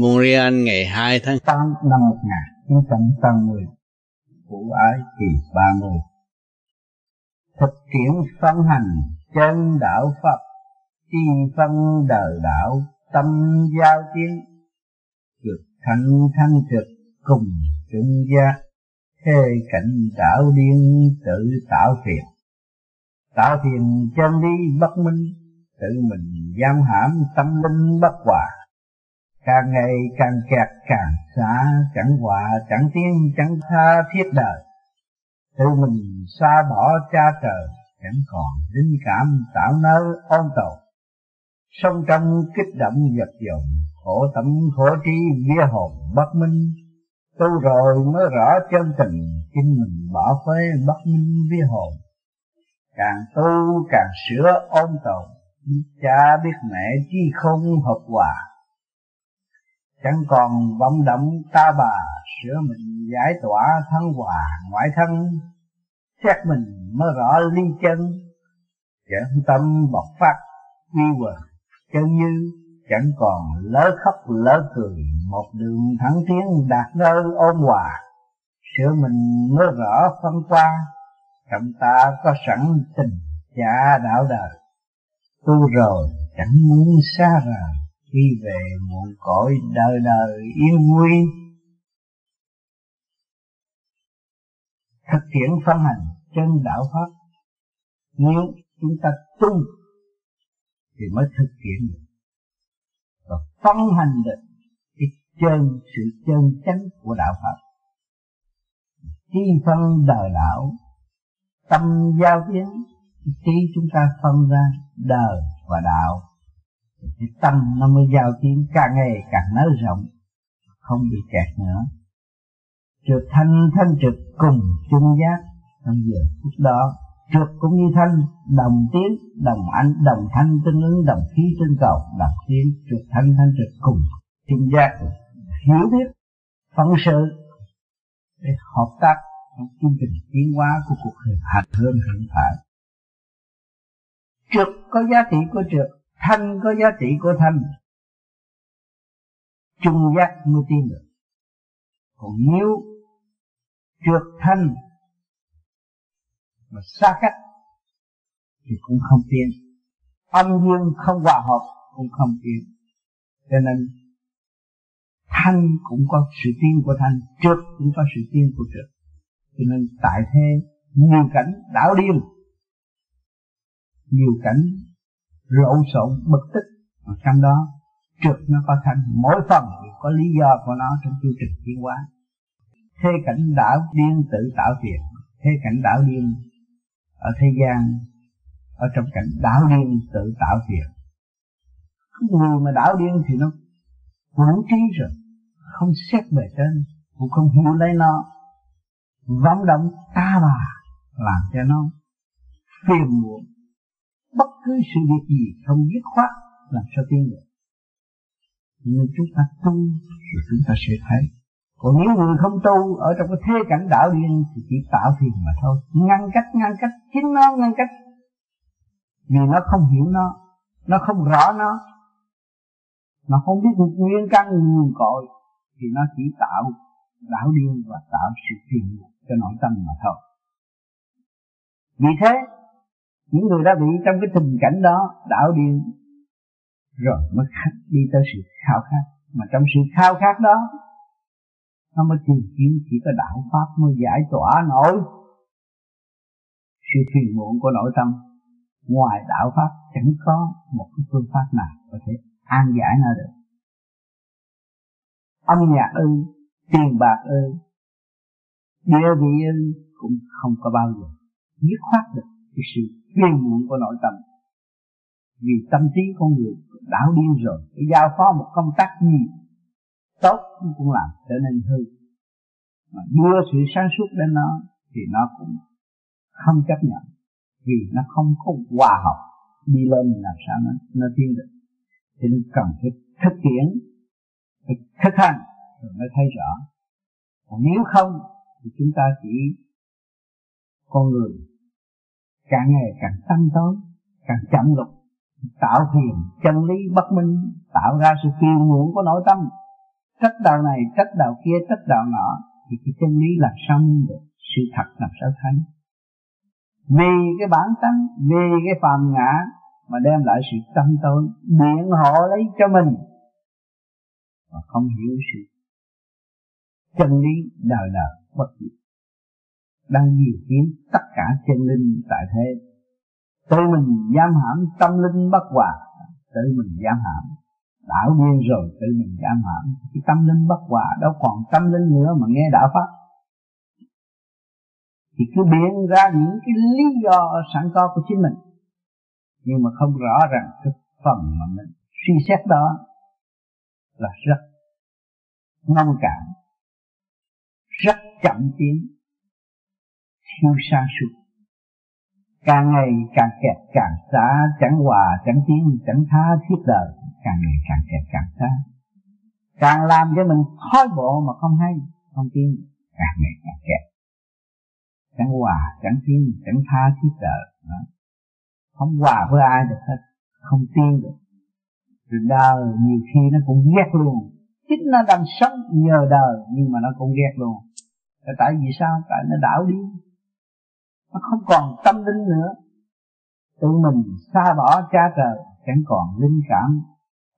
Montreal ngày 2 tháng 8 năm 1980 Phụ ái kỳ 30 Thực tiễn phân hành chân đạo Phật Chi phân đời đạo, tâm giao tiến Trực thanh thanh trực cùng chúng gia Thế cảnh đạo điên tự tạo phiền. Tạo phiền chân lý bất minh, Tự mình giam hãm tâm linh bất hòa càng ngày càng kẹt, càng xa, chẳng hòa, chẳng tiến chẳng tha thiết đời. Tự mình xa bỏ cha trời, chẳng còn linh cảm tạo nơi ôn tồn. Sông trong kích động vật dồn, khổ tâm, khổ trí, vía hồn bất minh, tu rồi mới rõ chân tình, chính mình bỏ phế bất minh vía hồn. Càng tu càng sửa ôn tồn, cha biết mẹ chi không hợp hòa chẳng còn vọng động ta bà, sửa mình giải tỏa thân hòa ngoại thân. Xét mình mới rõ ly chân chẳng tâm bộc phát, quy quần chân như chẳng còn lỡ khóc lỡ cười, một đường thẳng tiến đạt nơi ôn hòa. Sửa mình mới rõ phân qua, trong ta có sẵn tình cha đạo đời. Tu rồi chẳng muốn xa rời khi về muộn cõi đời đời yên vui thực hiện phân hành trên đạo pháp, nếu chúng ta tu thì mới thực hiện được. Và phân hành được cái chân, sự chân chánh của đạo pháp. Chi phân đời đạo, tâm giao tiến trí chúng ta phân ra đời và đạo thì tâm nó mới giao tiến càng ngày càng nới rộng, không bị kẹt nữa. Trượt thanh thanh trực cùng chung giác, trong giờ phút đó trượt cũng như thanh, đồng tiếng, đồng ánh, đồng thanh tương ứng, đồng khí tương cầu đồng tiếng trượt thanh thanh trực cùng chung giác. Hiểu biết phận sự, để hợp tác trong chương trình tiến hóa của cuộc hành hơn hiện tại trượt có giá trị của trượt thanh có giá trị của thanh. Trung giác mới tin được. Còn nếu trượt thanh mà xa cách, thì cũng không tiến. Âm dương không hòa hợp, cũng không tiến. Cho nên, thanh cũng có sự tiên của thanh, trượt cũng có sự tiên của trượt. Cho nên, tại thế, nhiều cảnh đảo điên, nhiều cảnh rộn xộn bực tức. Ở trong đó, trực nó có thành mỗi phần có lý do của nó trong chương trình tiến hóa thế cảnh đảo điên tự tạo việc thế cảnh đảo điên ở thế gian, ở trong cảnh đảo điên tự tạo việc người mà đảo điên thì nó quẩn trí rồi, không xét bề trên, cũng không hiểu lấy nó. Vắng động ta bà làm cho nó phiền muộn bất cứ sự việc gì không dứt khoát làm sao tin được nhưng chúng ta tu rồi chúng ta sẽ thấy. Còn nếu người không tu ở trong cái thế cảnh đạo điên thì chỉ tạo phiền mà thôi. Ngăn cách ngăn cách, chính nó ngăn cách. Vì nó không hiểu nó nó không rõ nó. Nó không biết được nguyên căn nguồn cội. Thì nó chỉ tạo đạo điên và tạo sự phiền cho nội tâm mà thôi. Vì thế những người đã bị trong cái tình cảnh đó, đảo điên, rồi mới đi tới sự khao khát. Mà trong sự khao khát đó, nó mới tìm kiếm chỉ có đạo pháp mới giải tỏa nổi sự phiền muộn của nội tâm. Ngoài đạo pháp, chẳng có một cái phương pháp nào có thể an giải nó được. Âm nhạc ư, tiền bạc ư, địa vị ư, cũng không có bao giờ dứt khoát được cái sự phiền muộn của nội tâm. Vì tâm trí con người đảo điên rồi cái giao phó một công tác gì tốt cũng làm trở nên hư. Mà đưa sự sáng suốt đến nó thì nó cũng không chấp nhận, vì nó không có hòa học đi lên làm sao nó nó tiến được. Cho nên cần phải thực tiễn phải thực hành, rồi mới thấy rõ. Còn nếu không thì chúng ta chỉ, con người càng ngày càng tăng tối càng chậm lục. Tạo thiền, chân lý bất minh, tạo ra sự phiền muộn của nội tâm. Trách đạo này, trách đạo kia, trách đạo nọ, thì cái chân lý làm sao minh được sự thật làm sao thấy? Vì cái bản tánh vì cái phàm ngã mà đem lại sự tâm tối, biện hộ lấy cho mình và không hiểu sự chân lý đời đời bất diệt đang điều khiển tất cả chân linh tại thế. Tự mình giam hãm tâm linh bất hòa, tự mình giam hãm. Đạo điên rồi, tự mình giam hãm. Cái tâm linh bất hòa đâu còn tâm linh nữa mà nghe đạo pháp. Thì cứ biện ra những cái lý do sẵn có của chính mình. Nhưng mà không rõ rằng cái phần mà mình suy xét đó là rất ngông cạn rất chậm tiến chưa xa suốt, càng ngày càng kẹt càng xa chẳng hòa chẳng tiến chẳng tha thiết đời càng ngày càng kẹt càng xa. Càng làm cho mình thói bộ mà không hay không tiến càng ngày càng kẹt. Chẳng hòa chẳng tiến chẳng tha thiết đời đó. không hòa với ai được hết không tiến được. Rồi đời nhiều khi nó cũng ghét luôn. Chính nó đang sống nhờ đời nhưng mà nó cũng ghét luôn. Tại vì sao? Tại nó đảo đi nó không còn tâm linh nữa. Tự mình xa bỏ cha trời chẳng còn linh cảm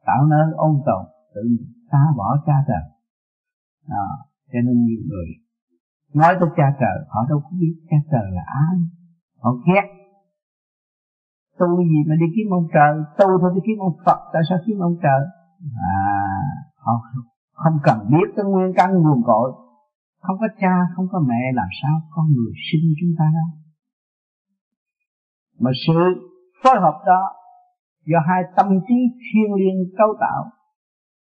tạo nơi ôn tồn. Tự mình xa bỏ cha trời. À, cho nên nhiều người nói tới cha trời họ đâu có biết cha trời là ai. Họ ghét. Tu gì mà đi kiếm ông trời? Tu thôi đi kiếm ông phật tại sao kiếm ông trời? À họ không cần biết cái nguyên căn nguồn cội. Không có cha không có mẹ làm sao con người sinh chúng ta ra mà sự phối hợp đó do hai tâm trí thiên liêng cấu tạo,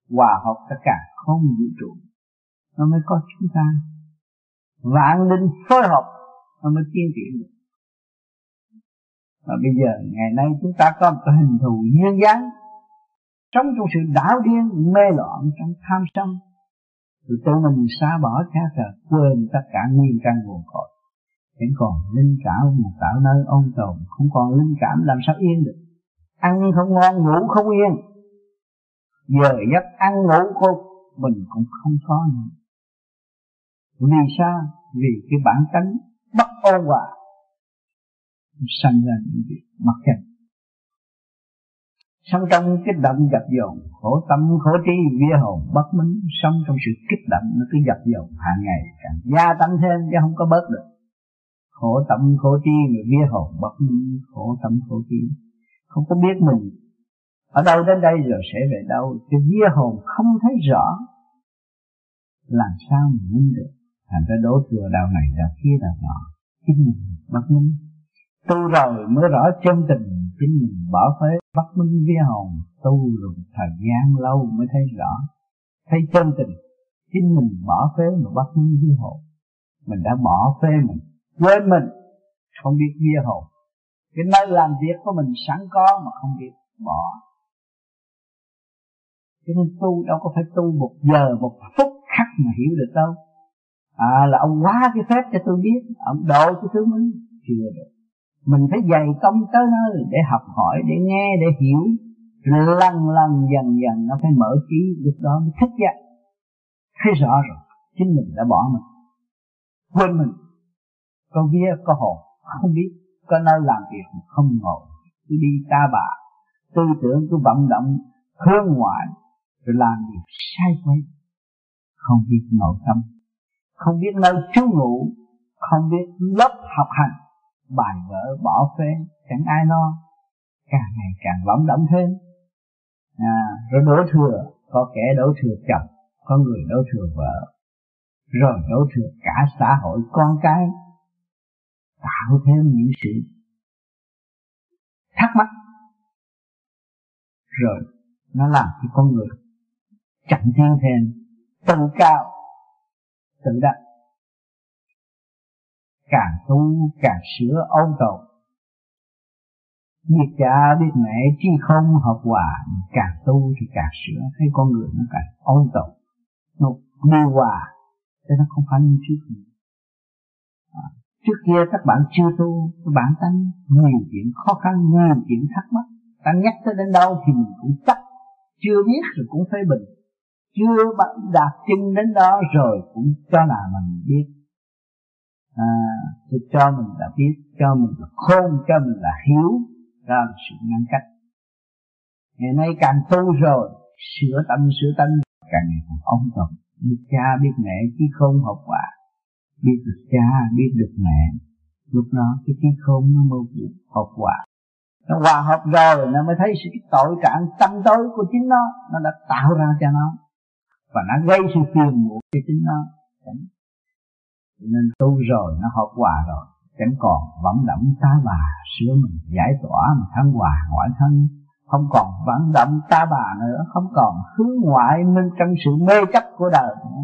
hòa hợp tất cả không vũ trụ, nó mới có chúng ta. Vạn linh phối hợp, nó mới tiến triển được. Và bây giờ, ngày nay chúng ta có một cái hình thù duyên dáng, sống trong sự đảo điên, mê loạn, trong tham sân. Rồi tự mình xa bỏ cha trời quên tất cả nguyên căn nguồn cội vẫn còn linh cảm mà tạo nơi ôn tồn, không còn linh cảm làm sao yên được. Ăn không ngon, ngủ không yên. Giờ giấc ăn, ngủ cô mình cũng không có nữa. Vì sao? Vì cái bản tánh bất ôn hòa. Sanh ra những việc mặc kệ. Sống trong cái động dập dồn, khổ tâm, khổ trí, vía hồn, bất minh, sống trong sự kích động, nó cứ dập dồn hàng ngày, càng gia tăng thêm chứ không có bớt được khổ tâm khổ trí người vía hồn bất minh, khổ tâm khổ trí không có biết mình ở đâu đến đây rồi sẽ về đâu. Cái vía hồn không thấy rõ làm sao mà minh được. Thành ra đổ thừa đạo này đạo kia đạo nọ, chính mình bất minh. Tu rồi mới rõ chân tình, chính mình bỏ phế. Bất minh vía hồn, tu rồi thời gian lâu mới thấy rõ. Thấy chân tình, chính mình bỏ phế mà bất minh vía hồn. Mình đã bỏ phế mình quên mình, không biết bia hồn. Cái nơi làm việc của mình sẵn có mà không biết bỏ. Cho nên tu đâu có phải tu một giờ, một phút khắc mà hiểu được đâu. À là ông quá cái phép cho tôi biết, ông độ cho tôi mới chưa được. Mình phải dày công tới nơi để học hỏi, để nghe, để hiểu. Lần lần, dần dần nó phải mở trí, lúc đó mới thức dậy. Thấy rõ rồi, chính mình đã bỏ mình, quên mình có vía có hồn. Không biết có nơi làm việc không ngồi cứ đi ta bà. Tư tưởng cứ vận động hướng ngoại rồi làm việc sai quay không biết nội tâm. Không biết nơi trú ngụ. Không biết lớp học hành. Bài vở bỏ phê chẳng ai lo. Càng ngày càng lỏng động thêm. À, rồi đổ thừa. Có kẻ đổ thừa chồng có người đổ thừa vợ. Rồi đổ thừa cả xã hội con cái tạo thêm những sự thắc mắc. Rồi, nó làm cho con người chậm tiến thêm tự cao tự đắc càng tu, càng sửa ôn tồn. Biết cha biết mẹ chi không hợp hòa càng tu thì càng sửa. Thấy con người nó càng ôn tồn. Nó điều hòa Thế nó không phải như trước nữa trước kia các bạn chưa tu các bạn tánh nhiều chuyện khó khăn nhiều chuyện thắc mắc. Ta nhắc tới đến đâu thì mình cũng chắc chưa biết rồi cũng phê bình. Chưa đạt chân đến đó rồi cũng cho là mình biết. À, thì cho mình là biết cho mình là khôn cho mình là hiếu ra là sự ngăn cách. Ngày nay càng tu rồi sửa tâm sửa tâm càng ngày càng ông tồn biết cha biết mẹ chứ không học quả biết được cha, biết được mẹ. Lúc đó cái trí khôn nó mới học quả nó hòa hợp rồi, nó mới thấy sự tội trạng tâm tối của chính nó nó đã tạo ra cho nó. Và nó gây sự phiền muộn cho chính nó. Nên tu rồi, nó hợp hòa rồi. Chẳng còn vẫn động ta bà, sửa mình giải tỏa mà thăng hòa, ngoại thân. Không còn vẫn động ta bà nữa, không còn hướng ngoại minh trong sự mê chấp của đời nữa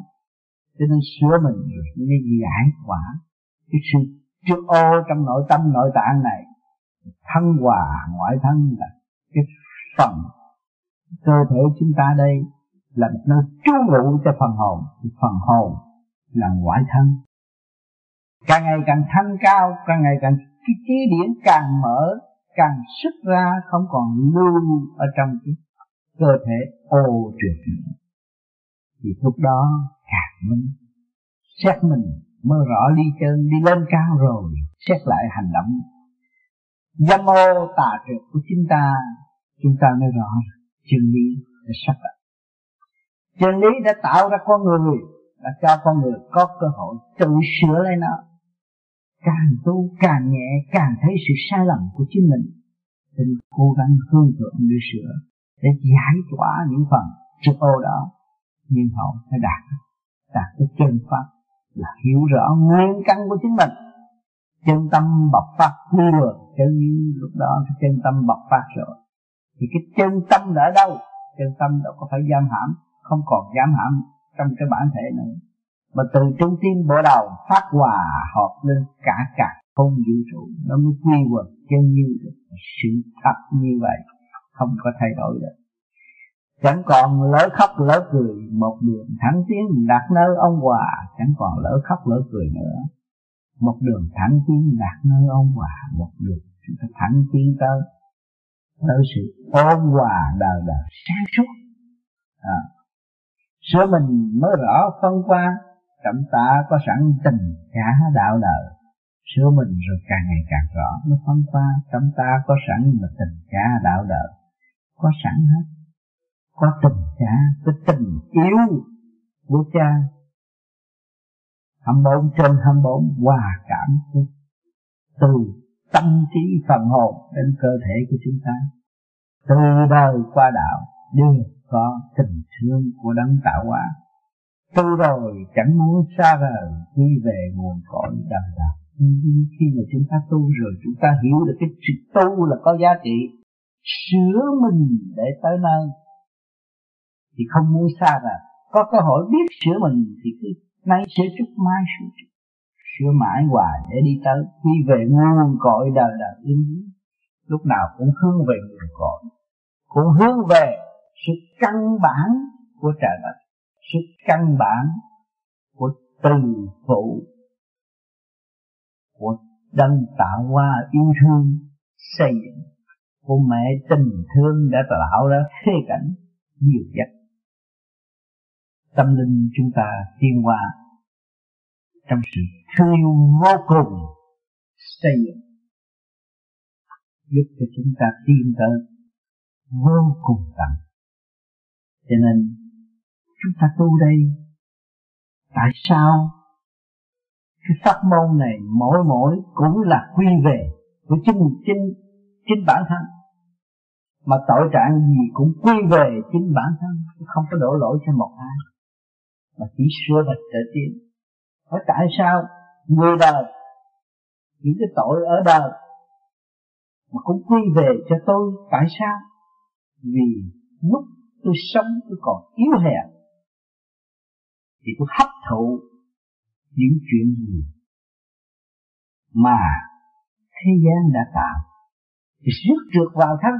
cho nên sửa mình mới giải quả, cái sự trước ô trong nội tâm nội tạng này thân hòa ngoại thân là cái phần cơ thể chúng ta đây là một nơi trú ngụ cho phần hồn. Phần hồn là ngoại thân. Càng ngày càng thanh cao càng ngày càng cái trí điển càng mở càng xuất ra không còn lưu ở trong cái cơ thể ô trượt thì lúc đó mình xét mình mới rõ đi chân, đi lên cao rồi, xét lại hành động. Dâm ô tà trượt của chúng ta chúng ta mới rõ chân lý đã sắc đặt chân lý đã tạo ra con người, đã cho con người có cơ hội tự sửa lại nó. Càng tu càng nhẹ, càng thấy sự sai lầm của chính mình nên cố gắng hương thượng để sửa, để giải tỏa những phần trước ô đó, nhưng họ sẽ đạt đạt cái chân pháp là hiểu rõ nguyên căn của chính mình. Chân tâm bộc phát quy chân lúc đó cái chân tâm bộc phát rồi. Thì cái chân tâm ở đâu? Chân tâm đâu có phải giam hãm, không còn giam hãm trong cái bản thể nữa. Mà từ trung tim bộ đầu phát hòa hợp lên cả cả không vũ trụ, nó mới quy luật chân như sự thật như vậy, không có thay đổi được chẳng còn lỡ khóc lỡ cười, một đường thẳng tiến đạt nơi ông hòa, chẳng còn lỡ khóc lỡ cười nữa. Một đường thẳng tiến đạt nơi ông hòa, một đường chúng ta thẳng tiến tới tới sự ôn hòa đời đời sáng suốt. À. sửa mình mới rõ phân qua cảm ta có sẵn tình cả đạo đời. Sửa mình rồi càng ngày càng rõ nó phân qua tâm ta có sẵn mà tình cả đạo đời. Có sẵn hết có tình cha cái tình yêu của cha. Hầm bốn trên hầm bốn hòa cảm từ tâm trí phần hồn đến cơ thể của chúng ta. Từ đời qua đạo đều có tình thương của đấng tạo hóa. Tu rồi chẳng muốn xa rời quy về nguồn cội đời đạo khi mà chúng ta tu rồi, chúng ta hiểu được cái sự tu là có giá trị. Sửa mình để tới nơi thì không muốn xa rời có cơ hội biết sửa mình thì cứ nay sửa chút mai sửa chút. Sửa mãi hoài để đi tới. Đi về nguồn cội đời đời yên lúc nào cũng hướng về nguồn cội. Cũng hướng về sự căn bản của trời đất. Sự căn bản của từ phụ, của đấng tạo hóa yêu thương xây dựng, của mẹ tình thương đã tạo ra thế cảnh nhiều chất tâm linh chúng ta tiên hóa trong sự thương yêu vô cùng xây dựng. Giúp cho chúng ta tiến tới vô cùng tận. Cho nên, chúng ta tu đây, tại sao? Cái pháp môn này mỗi mỗi cũng là quy về của chính chính chính bản thân. Mà tội trạng gì cũng quy về chính bản thân không có đổ lỗi cho một ai mà chỉ sửa vật trở tiên hỏi tại sao người đời, những cái tội ở đời mà cũng quy về cho tôi, tại sao? Vì lúc tôi sống tôi còn yếu hèn, thì tôi hấp thụ những chuyện gì mà thế gian đã tạo. Thì rước trượt vào thân.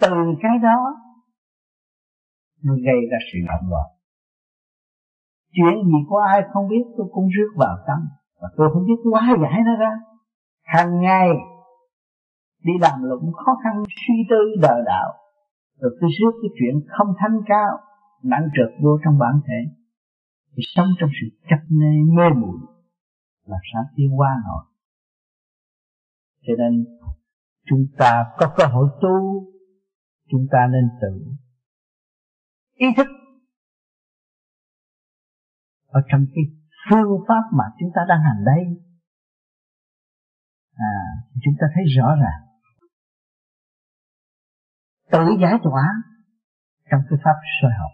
Từ cái đó nó gây ra sự động loạn. Chuyện gì có ai không biết, tôi cũng rước vào tâm. Và tôi không biết quá giải nó ra. Hàng ngày, đi làm lụng khó khăn, suy tư đời đạo rồi tôi rước cái chuyện không thanh cao, nặng trượt vô trong bản thể. Thì sống trong sự chấp nê mê muội làm sao tiêu qua nổi cho nên, chúng ta có cơ hội tu, chúng ta nên tự ý thức. Ở trong cái phương pháp mà chúng ta đang hành đây à chúng ta thấy rõ ràng. Tự giải tỏa trong cái pháp soi học.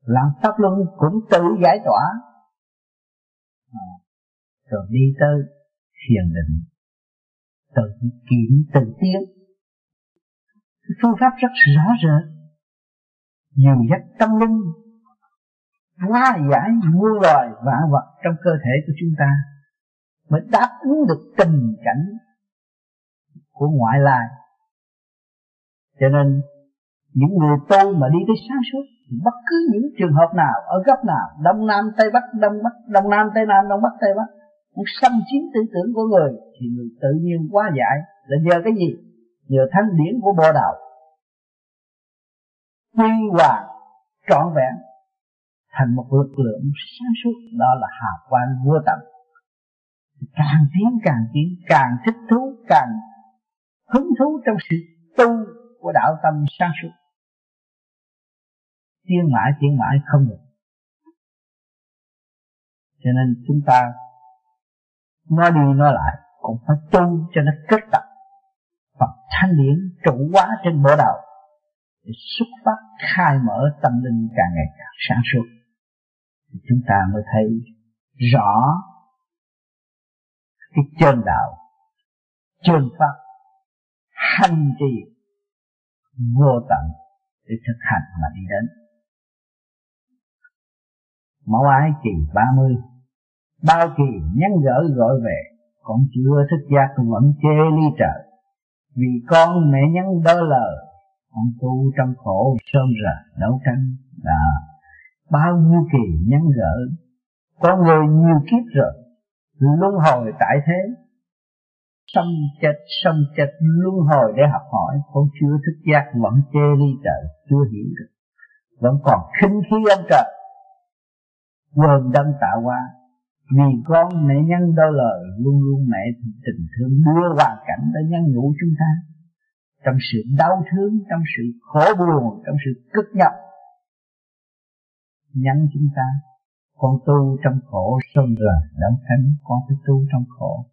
Làm pháp luân cũng tự giải tỏa. À, rồi đi tới thiền định tự kiểm tự tiến. Phương pháp rất rõ rệt nhiều dắt tâm linh, hóa giải muôn loài vạn vật trong cơ thể của chúng ta, mới đáp ứng được tình cảnh của ngoại lai. Cho nên, những người tu mà đi tới sáng suốt, bất cứ những trường hợp nào, ở góc nào, đông nam tây bắc, đông bắc, đông nam tây nam, đông bắc tây bắc, muốn xâm chiếm tư tưởng của người, thì người tự nhiên quá giải. Là nhờ cái gì? Nhờ thanh điển của bồ đạo quy hòa trọn vẹn, thành một lực lượng sáng suốt. Đó là hào quang vô tận. Càng tiến càng tiến, càng thích thú, càng hứng thú trong sự tu của đạo tâm sáng suốt. Tiến mãi tiến mãi không được cho nên chúng ta nói đi nói lại, cũng phải tu cho nó kết tập Phật thanh điển trụ quá trên bộ đầu để xuất phát khai mở tâm linh càng ngày càng sáng suốt, thì chúng ta mới thấy rõ cái chân đạo, chân pháp hành trì vô tận để thực hành mà đi đến. Mẫu ái kỳ 30 bao kỳ nhắn gỡ gọi về, con chưa thức giác vẫn chê ly trời, vì con mẹ nhắn đơ lời con tu trong khổ sơn rờ đấu tranh là bao nhiêu kỳ nhắn gỡ. Có người nhiều kiếp rồi, luân hồi tại thế. Xong chết xong chết, luân hồi để học hỏi. Con chưa thức giác, vẫn chê ly trời, chưa hiểu được. Vẫn còn khinh khí ông trời. Quên đâm tạo hóa. Vì con mẹ nhân đôi lời, luôn luôn mẹ tình thương đưa hoàn cảnh để nhân nhủ chúng ta trong sự đau thương, trong sự khổ buồn, trong sự cực nhập nhắn chúng ta, con tu trong khổ xong rồi đau thánh, con phải tu trong khổ.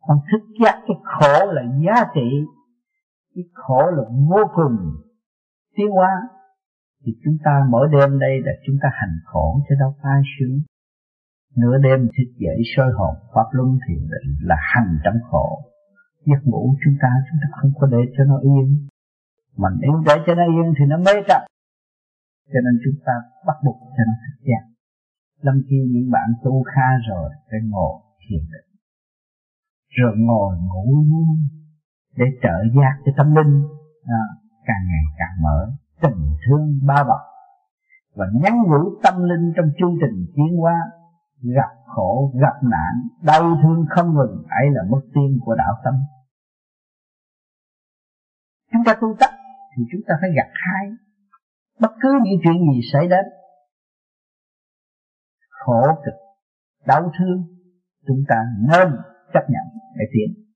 Con thức giác cái khổ là giá trị, cái khổ là vô cùng. Tiến hóa, thì chúng ta mỗi đêm đây là chúng ta hành khổ chứ đâu ai sướng. Nửa đêm thức dậy soi hồn, pháp luân thiền định là hành trong khổ giấc ngủ chúng ta chúng ta không có để cho nó yên. Mà nếu để cho nó yên thì nó mê trật cho nên chúng ta bắt buộc cho nó thức giác lâm khi những bạn tu kha rồi phải ngồi thiền định. Rồi ngồi ngủ luôn để trợ giác cho tâm linh. À, càng ngày càng mở tình thương ba bậc. Và nhắn nhủ tâm linh trong chương trình tiến hóa. Gặp khổ gặp nạn đau thương không ngừng ấy là mức tiên của đạo tâm chúng ta tu tập thì chúng ta phải gặt hai bất cứ những chuyện gì xảy đến. Khổ cực, đau thương, chúng ta nên chấp nhận để tiến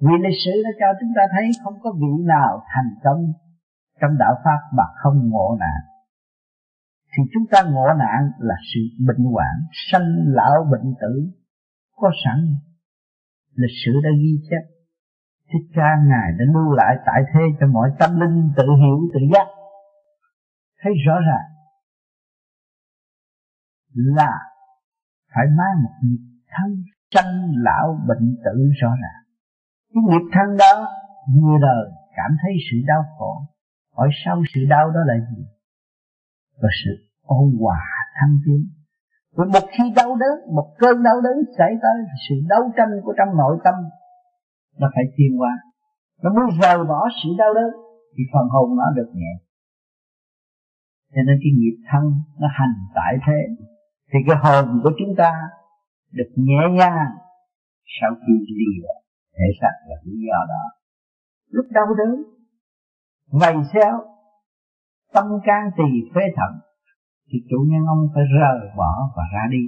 vì lịch sử đã cho chúng ta thấy không có vị nào thành công trong đạo pháp mà không ngộ nạn. Thì chúng ta ngộ nạn là sự bệnh hoạn, sanh lão bệnh tử có sẵn. Lịch sử đã ghi chép thích ca ngài đã lưu lại tại thế cho mọi tâm linh tự hiểu, tự giác. Thấy rõ ràng là phải mang một nghiệp thân sanh lão bệnh tử rõ ràng. Cái nghiệp thân đó vừa đời cảm thấy sự đau khổ. Hỏi sau sự đau đó là gì? Là sự ôn hòa thăng tiến. Rồi một khi đau đớn, một cơn đau đớn xảy tới, sự đấu tranh của trong nội tâm nó phải tiên qua nó muốn rời bỏ sự đau đớn, thì phần hồn nó được nhẹ. Cho nên cái nghiệp thân nó hành tại thế. Thì cái hồn của chúng ta được nhẹ nhàng sau khi lìa thể xác là lý do đó. Lúc đau đớn, vầy xéo, tâm can tỳ phế thận, thì chủ nhân ông phải rời bỏ và ra đi.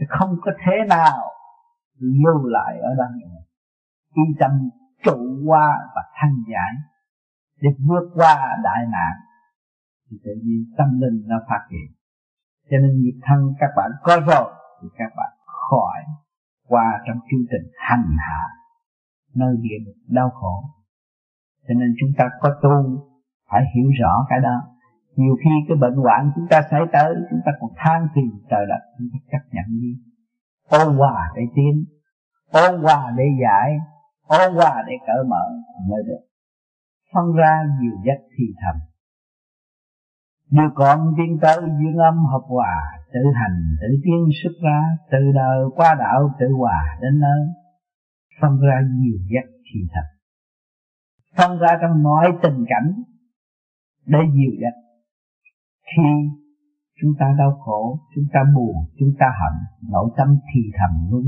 Thì không có thế nào lưu lại ở đây nữa y tâm trụ qua và thanh giải để vượt qua đại nạn, thì tự nhiên tâm linh nó phát hiện. Cho nên nghiệp thân các bạn có rồi, thì các bạn khỏi qua trong chương trình hành hạ, nơi địa đau khổ. Cho nên chúng ta có tu, phải hiểu rõ cái đó. Nhiều khi cái bệnh hoạn chúng ta xảy tới, chúng ta còn than phiền trời đất, chúng ta chấp nhận đi. Ôn hòa để tiến ôn hòa để giải ôn hòa để cởi mở mới được. Phân ra nhiều giấc thi thầm. Như còn tiên tới dương âm hợp hòa, Tự hành, tự tiến xuất ra, Từ đời qua đạo, tự hòa đến nơi. Phân ra nhiều giấc thi thầm. Phân ra trong mọi tình cảnh Để nhiều giấc Khi chúng ta đau khổ, Chúng ta buồn, Chúng ta hận, Nội tâm thì thầm luôn.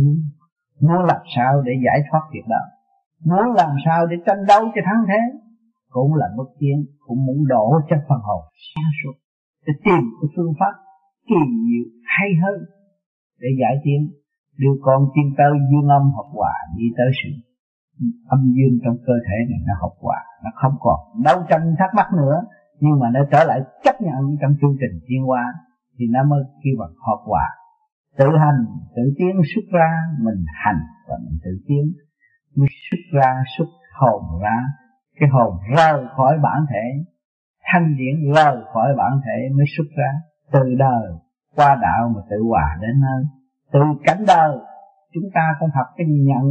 Muốn làm sao để giải thoát việc đó? Muốn làm sao để tranh đấu cho thắng thế? Cũng là bất tiến cũng muốn đổ cho phần hồn sáng suốt để tìm cái phương pháp kỳ diệu hay hơn để giải tiến đưa con tiên tới dương âm học hòa đi tới sự âm dương trong cơ thể này nó học hòa, nó không còn đấu tranh thắc mắc nữa, nhưng mà nó trở lại chấp nhận trong chương trình tiến hóa thì nó mới kêu bằng học hòa. Tự hành, tự tiến xuất ra, mình hành và mình tự tiến mới xuất ra, xuất hồn ra. Cái hồn rời khỏi bản thể, thanh điển rời khỏi bản thể mới xuất ra. Từ đời, qua đạo mà tự hòa đến nơi. Từ cảnh đời, chúng ta cũng học cái nhận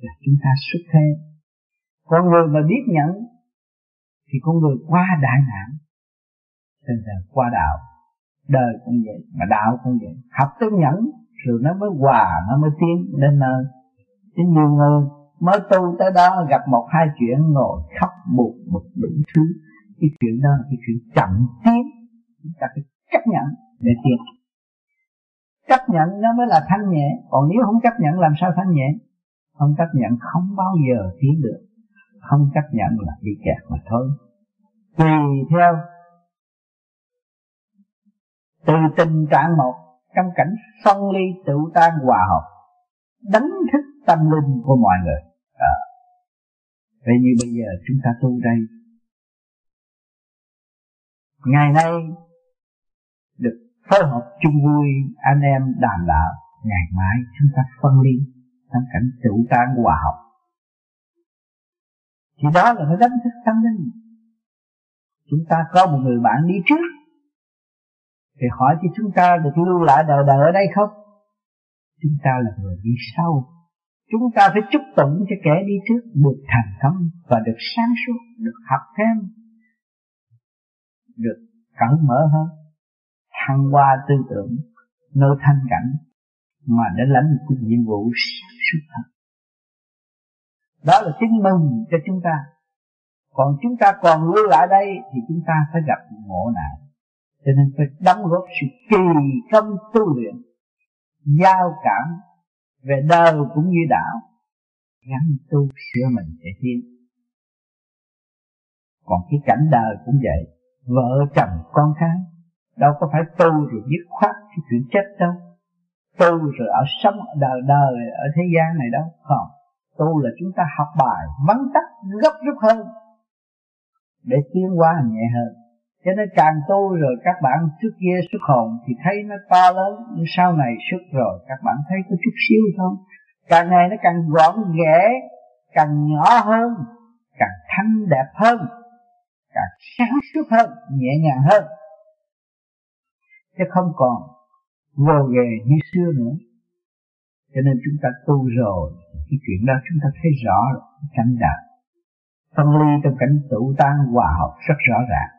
là chúng ta xuất thế. Con người mà biết nhận thì con người qua đại nạn. Từ đời qua đạo, đời cũng vậy, mà đạo cũng vậy. Học tới nhẫn, rồi nó mới hòa, nó mới tiến đến nơi chứ nhiều người mới tu tới đó gặp một hai chuyện ngồi khóc buồn bực đủ thứ. Cái chuyện đó là cái chuyện chậm tiến. Chúng ta phải chấp nhận để tiến. Chấp nhận nó mới là thanh nhẹ. Còn nếu không chấp nhận làm sao thanh nhẹ? Không chấp nhận không bao giờ tiến được. Không chấp nhận là bị kẹt mà thôi. Tùy theo từ tình trạng một, trong cảnh phân ly tự tan hòa hợp, đánh thức tâm linh của mọi người. À. vậy như bây giờ chúng ta tu đây ngày nay được phối hợp chung vui anh em đàm đạo ngày mai chúng ta phân ly trong cảnh tự tan hòa học, thì đó là nó đánh thức tâm linh. Chúng ta có một người bạn đi trước thì hỏi cho chúng ta được lưu lại đời đời ở đây không? Chúng ta là người đi sau chúng ta phải chúc tụng cho kẻ đi trước được thành công và được sáng suốt, được học thêm, được cẩn mở hơn, thăng hoa tư tưởng, nơi thanh cảnh mà để lãnh một nhiệm vụ sáng suốt hơn. Đó là chứng mừng cho chúng ta. Còn chúng ta còn lưu lại đây thì chúng ta phải gặp ngộ nạn. Cho nên phải đóng góp sự kỳ công tu luyện, giao cảm về đời cũng như đạo, gắn tu sửa mình để tiến. Còn cái cảnh đời cũng vậy, vợ chồng con cái, đâu có phải tu rồi dứt khoát cái chuyện chết đâu. Tu rồi ở sống ở đời đời, ở thế gian này đâu. Không tu là chúng ta học bài, vắn tắt gấp rút hơn, để tiến qua nhẹ hơn cho nên càng tu rồi các bạn trước kia xuất hồn thì thấy nó to lớn, nhưng sau này xuất rồi các bạn thấy có chút xíu không càng ngày nó càng gọn ghẽ càng nhỏ hơn, càng thanh đẹp hơn, càng sáng suốt hơn, nhẹ nhàng hơn. Chứ không còn vô ghề như xưa nữa. Cho nên chúng ta tu rồi cái chuyện đó chúng ta thấy rõ cảnh đạo phân ly trong cảnh tụ tan hòa hợp rất rõ ràng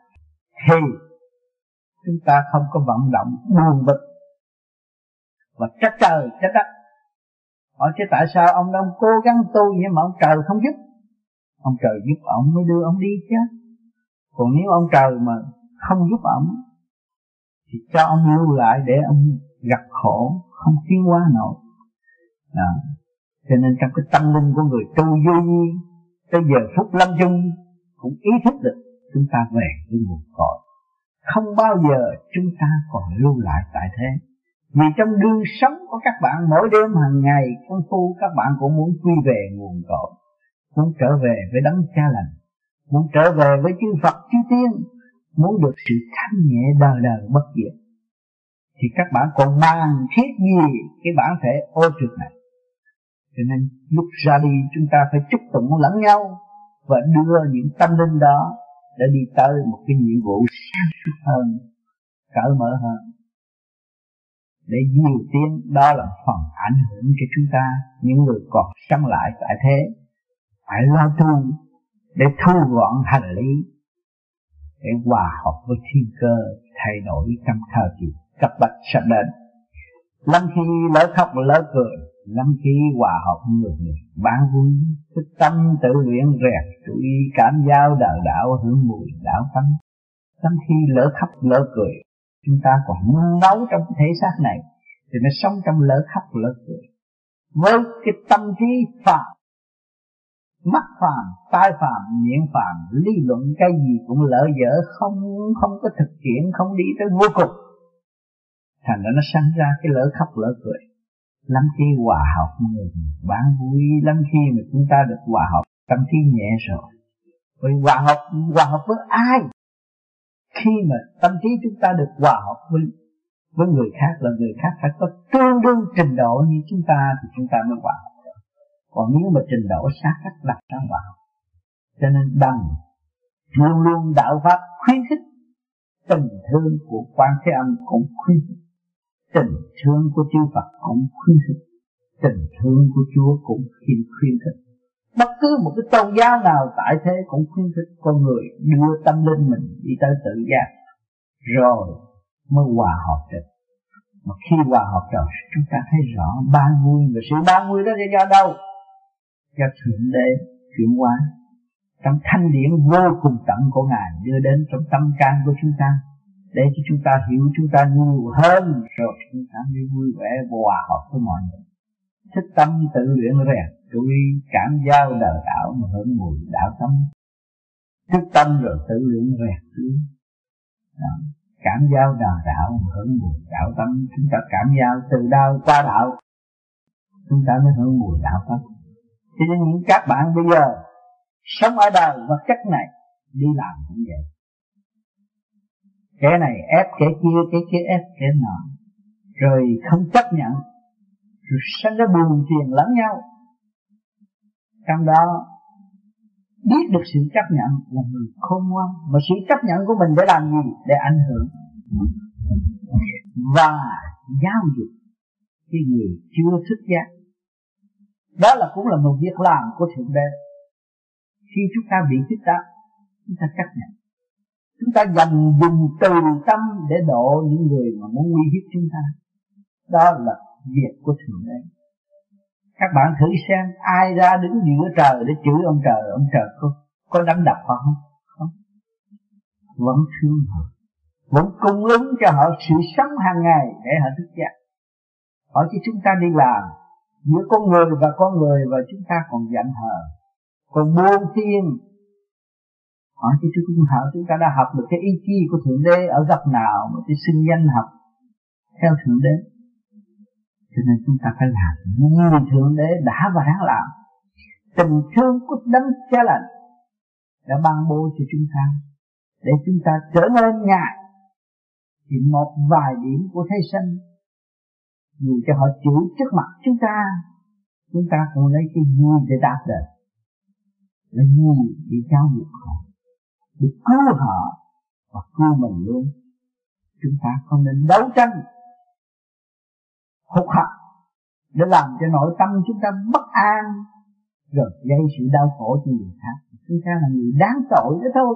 thì chúng ta không có vận động buồn bực. Và trách trời trách đất. Hỏi chứ tại sao ông đông cố gắng tu nhưng mà ông trời không giúp? Ông trời giúp ông mới đưa ông đi chứ. Còn nếu ông trời mà không giúp ông thì cho ông lưu lại để ông gặp khổ không tiến hóa nổi. À, cho nên trong cái tâm linh của người tu vô nhi tới giờ phút lâm chung cũng ý thức được chúng ta về với nguồn cội. Không bao giờ chúng ta còn lưu lại tại thế. Vì trong đương sống của các bạn, mỗi đêm hàng ngày, công phu các bạn cũng muốn quy về nguồn cội. Muốn trở về với đấng cha lành. Muốn trở về với chư Phật, chư Tiên. Muốn được sự thanh nhẹ đời đời bất diệt. Thì các bạn còn mang thiết gì cái bản thể ô trực này? Cho nên, lúc ra đi, chúng ta phải chúc tụng lẫn nhau và đưa những tâm linh đó để đi tới một cái nhiệm vụ sáng suốt hơn, cởi mở hơn. Để nhiều tiếng đó là phần ảnh hưởng cho chúng ta, những người còn sống lại tại thế, phải lo tu để thu gọn hành lý, để hòa hợp với thiên cơ, thay đổi trong thời kỳ cấp bách sắp đến. Lắm khi lỡ khóc, lỡ cười lắm khí hòa hợp người người bán vui thích tâm tự luyện rèn chú ý cảm giao đạo đạo hưởng mùi đạo tâm. Lắm khi lỡ khóc, lỡ cười. Chúng ta còn nung nấu trong thể xác này, thì nó sống trong lỡ khóc, lỡ cười. Với cái tâm trí phạm mắt phàm, tai phàm, miệng phàm, lý luận cái gì cũng lỡ dở, không không có thực hiện, không đi tới vô cùng. Thành ra nó sinh ra cái lỡ khóc, lỡ cười lắm khi hòa hợp người bán vui lắm khi mà chúng ta được hòa hợp, tâm trí nhẹ rồi. Vì hòa hợp hòa hợp với ai? Khi mà tâm trí chúng ta được hòa hợp với với người khác là người khác phải có tương đương trình độ như chúng ta thì chúng ta mới hòa hợp còn nếu mà trình độ xa cách lập ra hợp. Cho nên bằng luôn luôn đạo pháp khuyến khích, tình thương của quan thế âm cũng khuyến khích tình thương của chư Phật cũng khuyến khích. Tình thương của Chúa cũng khuyên khuyên khích. Bất cứ một cái tôn giáo nào tại thế cũng khuyến khích con người đưa tâm linh mình đi tới tự giác rồi mới hòa hợp được. Mà khi hòa hợp rồi, chúng ta thấy rõ ba vui và sự ba vui đó là do đâu? Do thượng đế chuyển hóa trong thanh điển vô cùng tận của ngài đưa đến trong tâm can của chúng ta để cho chúng ta hiểu, chúng ta nhiều hơn, rồi chúng ta mới vui vẻ hòa hợp với mọi người. Thích tâm tự luyện rèn chú ý cảm giao đời đạo mà hưởng mùi đạo tâm. Thức tâm rồi tự luyện rèn chú cảm giao đời đạo mà hưởng mùi đạo tâm. Chúng ta cảm giao từ đau qua đạo. Chúng ta mới hưởng mùi đạo tâm. Cho nên những các bạn bây giờ sống ở đời vật chất này, đi làm cũng vậy kẻ này ép kẻ kia kẻ kia ép kẻ nọ. Rồi không chấp nhận, rồi sanh ra buồn phiền lẫn nhau. Trong đó, biết được sự chấp nhận là người khôn ngoan, mà sự chấp nhận của mình để làm gì? Để ảnh hưởng. Và giáo dục cái người chưa thức giác. Đó là cũng là một việc làm của thượng đế. Khi chúng ta bị thích giác, chúng ta chấp nhận chúng ta dành dùng từ tâm để độ những người mà muốn nguy hiếp chúng ta. Đó là việc của thượng đế. Các bạn thử xem, ai ra đứng giữa trời để chửi ông trời ông trời có có đánh đập họ không? Không. Vẫn thương họ. Vẫn cung ứng cho họ sự sống hàng ngày để họ thức giác Hỏi chứ chúng ta đi làm. Giữa con người và con người và chúng ta còn giận hờ còn buông thiên hỏi cho chúng ta hỏi chúng ta đã học được cái ý chí của thượng đế ở góc nào mà cái sinh danh học theo thượng đế. Cho nên chúng ta phải làm. Như thượng đế đã và đang làm. Tình thương của đấng cha lành đã ban bố cho chúng ta. Để chúng ta trở nên ngài, thì một vài điểm của thế sinh dù cho họ chịu trước mặt chúng ta chúng ta cũng lấy cái vui để đáp được. Lấy vui để giáo dục họ để cứu họ và cứu mình luôn. Chúng ta không nên đấu tranh, hụt hạt để làm cho nội tâm chúng ta bất an, rồi gây sự đau khổ cho người khác. Chúng ta là người đáng tội đó thôi.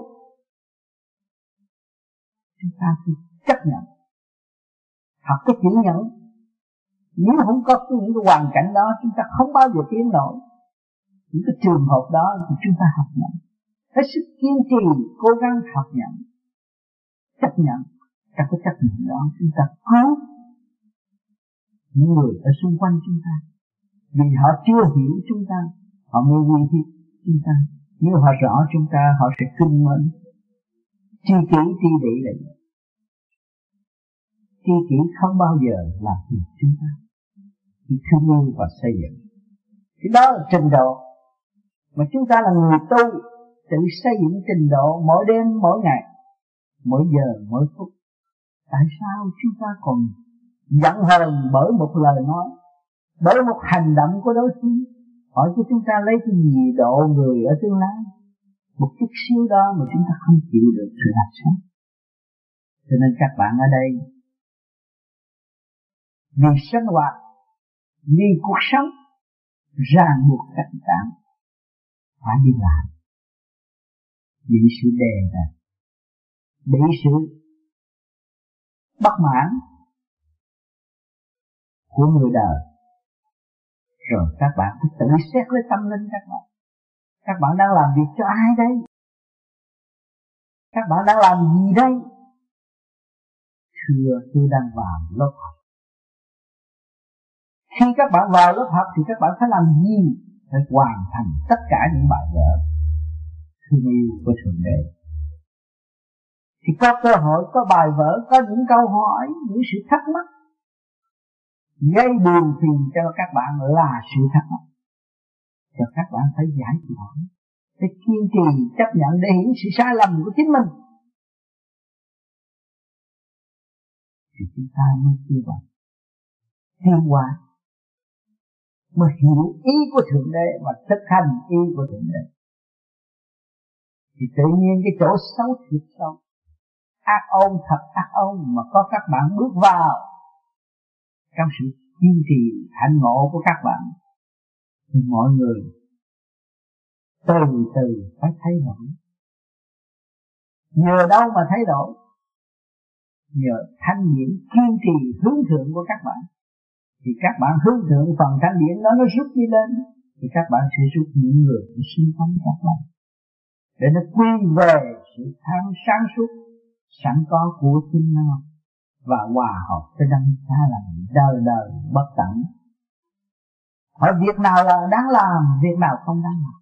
Chúng ta phải chấp nhận. Học cái chữ nhẫn. nếu không có những cái hoàn cảnh đó, chúng ta không bao giờ tiến nổi. Những cái trường hợp đó thì chúng ta học nhận hết sức kiên trì, cố gắng học nhận chấp nhận. Ta cái chấp nhận đó. Chúng ta cứu những người ở xung quanh chúng ta. Vì họ chưa hiểu chúng ta, họ mới nguy hiểm chúng ta. Nếu họ rõ chúng ta, họ sẽ kinh mến. Chi kỷ chi bị là vậy chi kỷ không bao giờ làm gì chúng ta. Chỉ thương yêu và xây dựng. Thì đó là trình độ mà chúng ta là người tu tự xây dựng trình độ mỗi đêm, mỗi ngày, mỗi giờ, mỗi phút. Tại sao chúng ta còn giận hờn bởi một lời nói, bởi một hành động của đối phương? Hỏi cho chúng ta lấy cái gì độ người ở tương lai. Một chút xíu đó mà chúng ta không chịu được sự hạt sống cho nên các bạn ở đây, vì sinh hoạt, vì cuộc sống, ràng buộc cảnh cảm, phải đi làm bị sự đè nè bị sự bất mãn của người đời. Rồi các bạn phải tự xét với tâm linh các bạn. Các bạn đang làm việc cho ai đây? Các bạn đang làm gì đây? Thưa tôi đang vào lớp học. Khi các bạn vào lớp học thì các bạn phải làm gì? Để hoàn thành tất cả những bài vở thương yêu của thượng đế. Thì có cơ hội, có bài vở, có những câu hỏi, những sự thắc mắc, gây buồn phiền cho các bạn là sự thắc mắc. Cho các bạn phải giải tỏa, phải kiên trì, chấp nhận để hiểu sự sai lầm của chính mình. Thì chúng ta mới tiêu bằng tiêu hóa mới hiểu ý của thượng đế và thực hành ý của thượng đế thì tự nhiên cái chỗ xấu thiệt xấu ác ôn thật ác ôn mà có các bạn bước vào. Trong sự kiên trì, hạnh ngộ của các bạn, thì mọi người từ từ phải thay đổi. Nhờ đâu mà thay đổi? Nhờ thanh điển kiên trì hướng thượng của các bạn. Thì các bạn hướng thượng phần thanh điển đó nó rút đi lên, thì các bạn sẽ rút những người của xung quanh các bạn để nó quy về sự tham sáng suốt, sẵn có của chính nó, và hòa hợp với đấng xa lành đời đời bất tận. Hỏi việc nào là đáng làm, việc nào không đáng làm?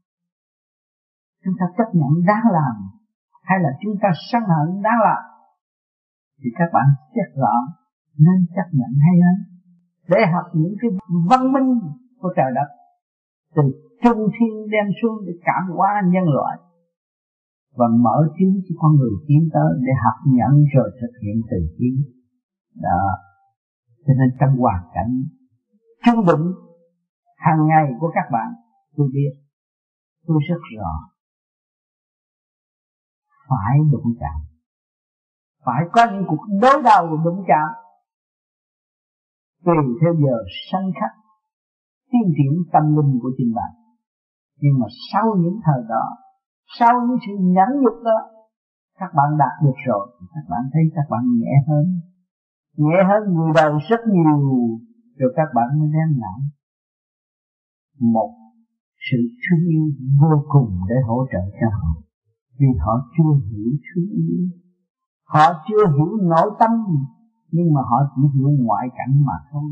Chúng ta chấp nhận đáng làm hay là chúng ta sân hận đáng làm? Thì các bạn xét rõ nên chấp nhận hay hơn. Để học những cái văn minh của trời đất, từ trung thiên đem xuống để cảm hóa nhân loại và mở trí cho con người tiến tới để học nhận rồi thực hiện từ trí đó. Cho nên trong hoàn cảnh trung đụng hàng ngày của các bạn, tôi biết, tôi rất rõ phải đụng chạm. Phải có những cuộc đối đầu đụng chạm. Tùy theo giờ sanh khắc, tiến triển tâm linh của chính bạn. Nhưng mà sau những thời đó sau những sự nhẫn nhục đó, các bạn đạt được rồi. Các bạn thấy các bạn nhẹ hơn. Nhẹ hơn người đời rất nhiều. Rồi các bạn mới đem lại một sự thương yêu vô cùng để hỗ trợ cho họ. Vì họ chưa hiểu thương yêu. Họ chưa hiểu nội tâm, nhưng mà họ chỉ hiểu ngoại cảnh mà thôi.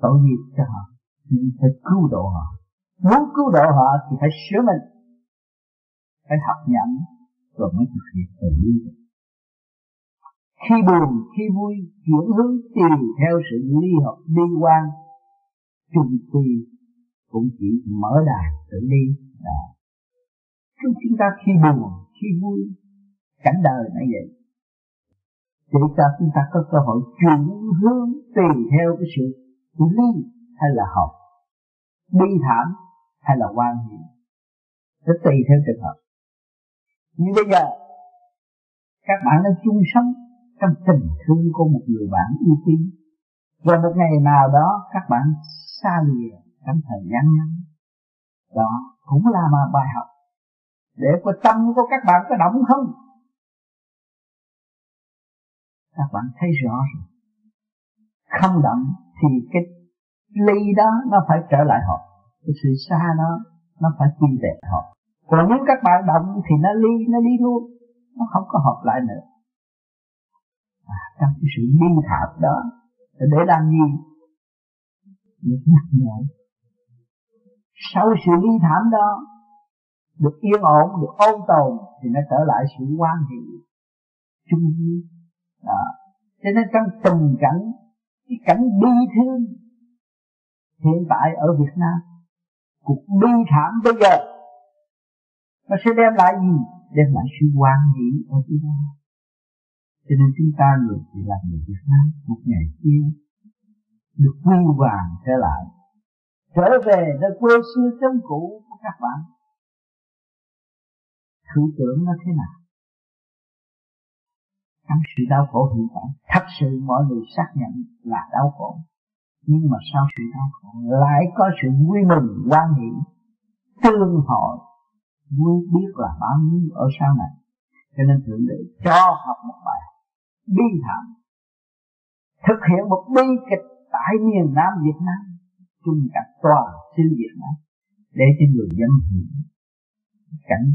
Tội nghiệp cho họ, nhưng phải cứu độ họ. Muốn cứu độ họ thì phải sửa mình phải học nhận rồi mới thực hiện từ bi. Khi buồn, khi vui, chuyển hướng tùy theo sự ly hợp bi quan. Trung quy cũng chỉ mở đài tự đi đó chúng chúng ta khi buồn, khi vui, cảnh đời nó vậy. Để cho chúng ta có cơ hội chuyển hướng tùy theo cái sự ly hay là học bi thảm hay là quan hệ nó tùy theo trường hợp nhưng bây giờ, các bạn đã chung sống trong tình thương của một người bạn yêu quý và một ngày nào đó, các bạn xa lìa trong thời gian ngắn. Đó cũng là mà bài học để có tâm của các bạn có động không các bạn thấy rõ rồi. Không động thì cái ly đó nó phải trở lại họ cái sự xa đó nó phải quy về họ còn nếu các bạn động thì nó ly nó ly luôn nó không có hợp lại nữa. À, trong cái sự bi thảm đó để làm gì? Được nhắc nhở. Sau sự bi thảm đó được yên ổn được ôn tồn thì nó trở lại sự quan hệ chung duy đó. Cho nên trong tình cảnh cái cảnh bi thương hiện tại ở Việt Nam cuộc bi thảm bây giờ nó sẽ đem lại gì? Đem lại sự quan hỷ ở chúng ta cho nên chúng ta người chỉ làm người Việt Nam một ngày kia, được quy hoàng trở lại, trở về nơi quê xưa trong cũ của các bạn. Thử tưởng nó thế nào? Trong sự đau khổ hiện tại, thật sự mọi người xác nhận là đau khổ. Nhưng mà sau sự đau khổ, lại có sự vui mừng quan hệ tương hội muốn biết là bao nhiêu ở sau này. Cho nên thượng đế cho học một bài bi thảm. Thực hiện một bi kịch tại miền Nam Việt Nam, chung cả toàn xứ Việt Nam, để cho người dân hiểu cảnh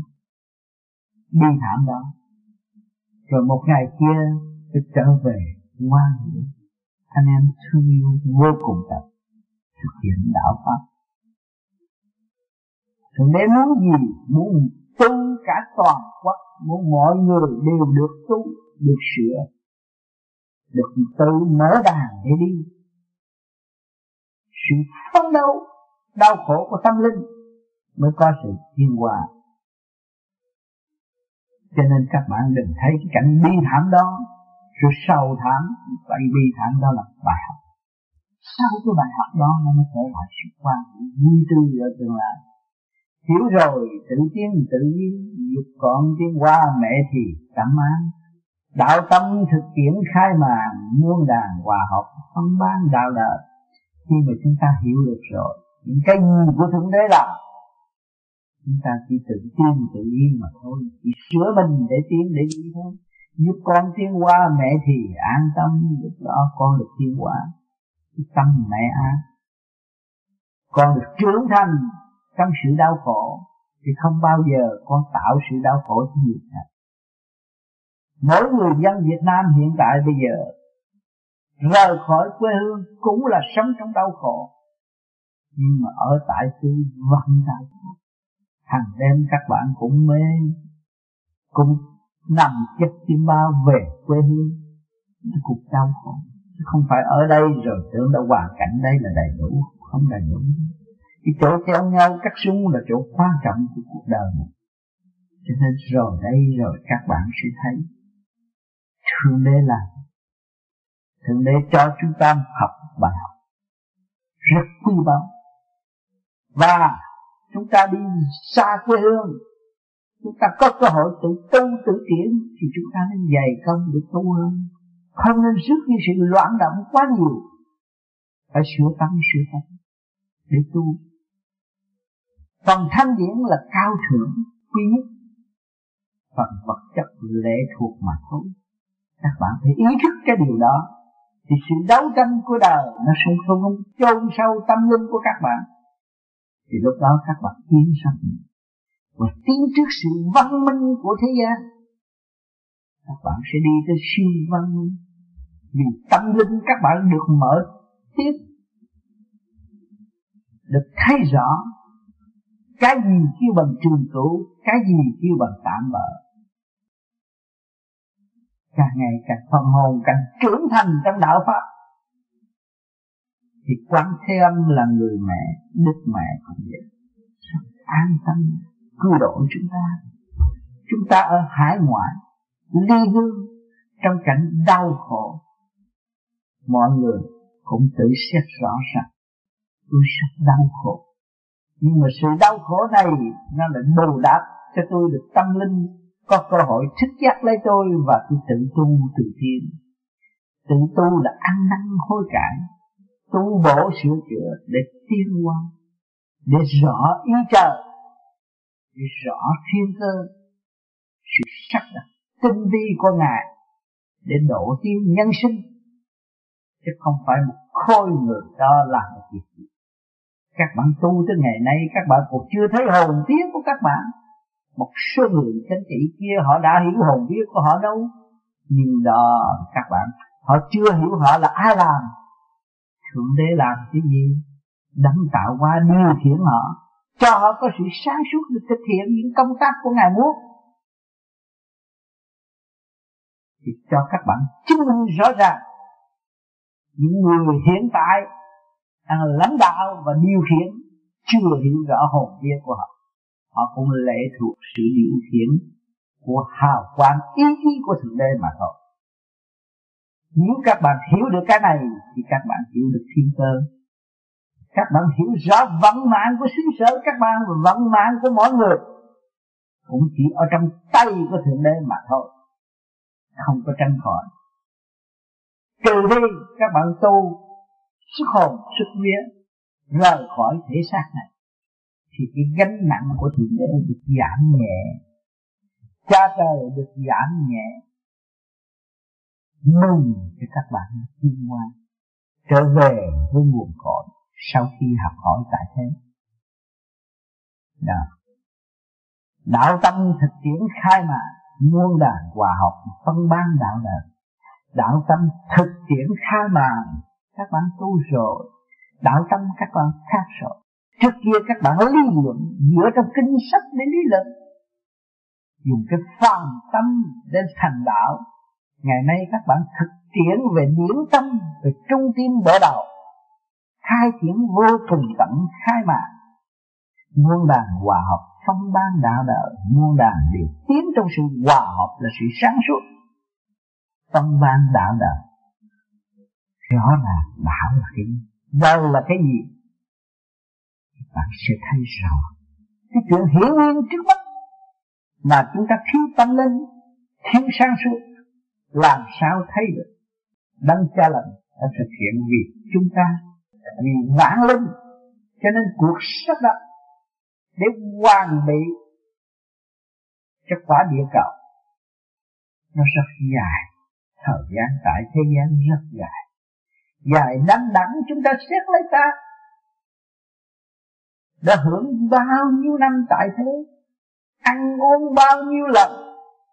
bi thảm đó. Rồi một ngày kia, tôi trở về ngoan hiểu anh em thương yêu vô cùng tập thực hiện đạo pháp nếu muốn gì? Muốn tu cả toàn quốc, muốn mọi người đều được tu, được sửa, được tự mở đàn để đi. Sự phấn đấu, đau khổ của tâm linh mới có sự thiên hòa. Cho nên các bạn đừng thấy cái cảnh bi thảm đó sự sầu thảm vậy bi thảm đó là bài học. Sau cái bài học đó, nó mới trở lại sự quan duy tư ở tương lai hiểu rồi, tự tiến tự nhiên, dục còn tiến qua mẹ thì cảm an. Đạo tâm thực tiễn khai màn muôn đàn hòa hợp, phân ban đạo đời khi mà chúng ta hiểu được rồi, những cái gì của thượng đế là, chúng ta chỉ tự tin, tự nhiên mà thôi. Chỉ sửa mình để tiến để đi thôi giúp con tiến qua mẹ thì an tâm, lúc đó con được tiến qua tâm mẹ an. Con được trưởng thành trong sự đau khổ thì không bao giờ con tạo sự đau khổ cho người khác. Mỗi người dân Việt Nam hiện tại bây giờ rời khỏi quê hương cũng là sống trong đau khổ. Nhưng mà ở tại xứ vẫn đau khổ. Hàng đêm các bạn cũng mê, cũng nằm chất chim bao về quê hương. Cuộc đau khổ. Chứ không phải ở đây rồi tưởng đâu hoàn cảnh đây là đầy đủ, không đầy đủ cái chỗ theo nhau cắt xuống là chỗ quan trọng của cuộc đời này cho nên rồi đây rồi các bạn sẽ thấy, thượng đế là thượng đế cho chúng ta học bài học rất quý báu. Và chúng ta đi xa quê hương, chúng ta có cơ hội tự tu, tự tiến, thì chúng ta nên dày công để tu hơn. Không nên sức như sự loạn động quá nhiều. Phải sửa tâm sửa tâm để tu phần thanh điển là cao thượng, quý nhất. Phần vật chất lệ thuộc mà thôi. Các bạn phải ý thức cái điều đó. Thì sự đấu tranh của đời nó sẽ không chôn sâu tâm linh của các bạn. Thì lúc đó các bạn tiến sang và tiến trước sự văn minh của thế gian. Các bạn sẽ đi tới siêu văn minh. Vì tâm linh các bạn được mở tiếp. Được thấy rõ cái gì kêu bằng trường cửu cái gì kêu bằng tạm bỡ càng ngày càng phần hồn, càng trưởng thành trong đạo pháp thì quán thế âm là người mẹ, đức mẹ cũng vậy. An tâm, cứu độ chúng ta. Chúng ta ở hải ngoại, ly hương, trong cảnh đau khổ. Mọi người cũng tự xét rõ rằng tôi sắp đau khổ nhưng mà sự đau khổ này nó lại bù đắp cho tôi được tâm linh, có cơ hội thức giác lấy tôi và tôi tự tu tự tiến tự tu là ăn năn hối cải, tu bổ sửa chữa để tiến qua để rõ ý trời, để rõ thiên cơ. Sự sắc đặt tinh vi của ngài để độ tiên nhân sinh, chứ không phải một khôi người đó làm một việc gì các bạn tu tới ngày nay, các bạn còn chưa thấy hồn vía của các bạn. Một số người chánh trị kia, họ đã hiểu hồn vía của họ đâu. Nhưng đó, các bạn, họ chưa hiểu họ là ai làm. Thượng đế làm cái gì? Đấng tạo qua điều khiển họ. Cho họ có sự sáng suốt để thực hiện những công tác của ngài muốn. Thì cho các bạn chứng minh rõ ràng, những người hiện tại đang lãnh đạo và điều khiển, chưa hiểu rõ hồn vía của họ. Họ cũng lệ thuộc sự điều khiển của hào quang, ý chí của thượng đế mà thôi. Nếu các bạn hiểu được cái này, thì các bạn hiểu được thiên cơ. Các bạn hiểu rõ vận mạng của xứ sở, các bạn và vận mạng của mọi người. Cũng chỉ ở trong tay của thượng đế mà thôi. Không có tránh khỏi. Trừ khi các bạn tu sức hồn, sức vía, rời khỏi thể xác này, thì cái gánh nặng của thượng đế được giảm nhẹ. Cha trời được giảm nhẹ. Mừng cho các bạn thiên ngoan trở về với nguồn cội sau khi học hỏi tại thế. Đó đạo tâm thực tiễn khai mà muôn đàn hòa học, phân ban đạo đời. Đạo tâm thực tiễn khai màn các bạn tu rồi, đạo tâm các bạn khác rồi. Trước kia các bạn lý luận dựa trong kinh sách để lý luận, dùng cái phàm tâm để thành đạo. Ngày nay các bạn thực tiễn về điển tâm, về trung tim đỡ đầu, khai triển vô cùng tận khai mạc muôn đàn hòa hợp phong ban đạo đạo, muôn đàn đều tiến trong sự hòa hợp là sự sáng suốt. Phong ban đạo đạo rõ ràng đạo là cái gì? Đâu là cái gì? Bạn sẽ thấy rõ cái chuyện hiển nhiên trước mắt mà chúng ta thiếu tâm linh thiếu sáng suốt làm sao thấy được? Đấng cha lành đã thực hiện vì chúng ta vì vãng linh cho nên cuộc sắp đặt để hoàn bị cho quả địa cầu, nó rất dài. Thời gian tại thế gian rất dài dài đắn đẳng chúng ta xét lấy ta đã hưởng bao nhiêu năm tại thế, ăn uống bao nhiêu lần,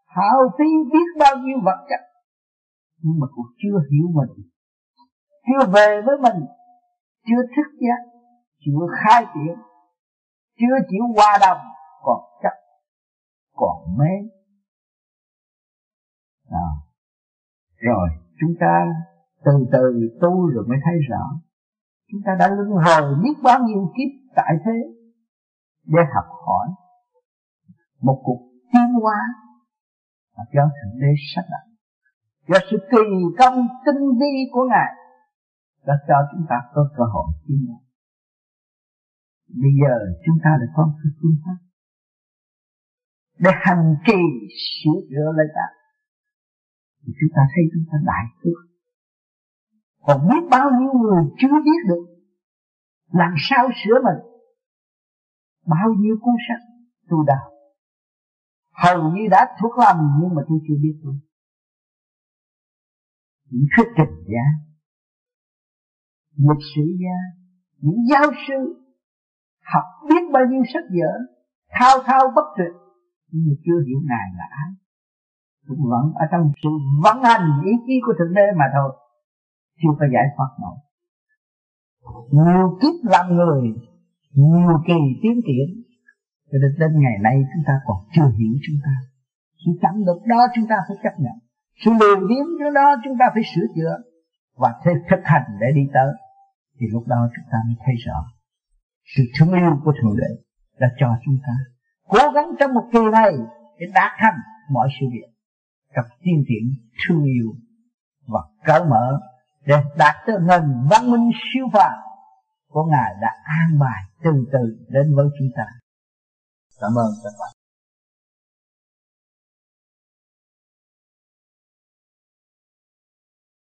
Hào phí biết bao nhiêu vật chất, nhưng mà cũng chưa hiểu mình, chưa về với mình, chưa thức giác, chưa khai triển, chưa chịu hòa đồng, còn chấp, còn mê à. rồi chúng ta từ từ tu rồi mới thấy rõ. Chúng ta đã luân hồi biết bao nhiêu kiếp tại thế để học hỏi một cuộc tiến hóa mà do thượng đế sắp đặt. Do sự kỳ công tinh vi của ngài đã cho chúng ta có cơ hội tiến hóa. Bây giờ chúng ta đã có cái phương pháp để hành trì sửa chữa lại ta thì chúng ta thấy chúng ta đại phước còn biết bao nhiêu người chưa biết được. Làm sao sửa mình? Bao nhiêu cuốn sách tu đạo? Hầu như đã thuộc lòng nhưng mà tôi chưa biết luôn. Những thuyết trình gia, lịch sử gia, những giáo sư học biết bao nhiêu sách vở, thao thao bất tuyệt, nhưng mà chưa hiểu ngài là ai. Cũng vẫn ở trong sự vận hành ý chí của thượng đế mà thôi chưa có giải thoát nổi. Nhiều kiếp làm người, nhiều kỳ tiến triển. Cho đến đến ngày nay chúng ta còn chưa hiểu chúng ta. Sự chậm được đó chúng ta phải chấp nhận. Sự lười biếng cái đó chúng ta phải sửa chữa và thêm thực hành để đi tới. Thì lúc đó chúng ta mới thấy rõ. Sự thương yêu của thượng đế đã cho chúng ta cố gắng trong một kỳ này để đạt thành mọi sự việc. Gặp tiên triển thương yêu và cởi mở để đạt tới nền văn minh siêu phàm, của ngài đã an bài từ từ đến với chúng ta. Cảm ơn các bạn.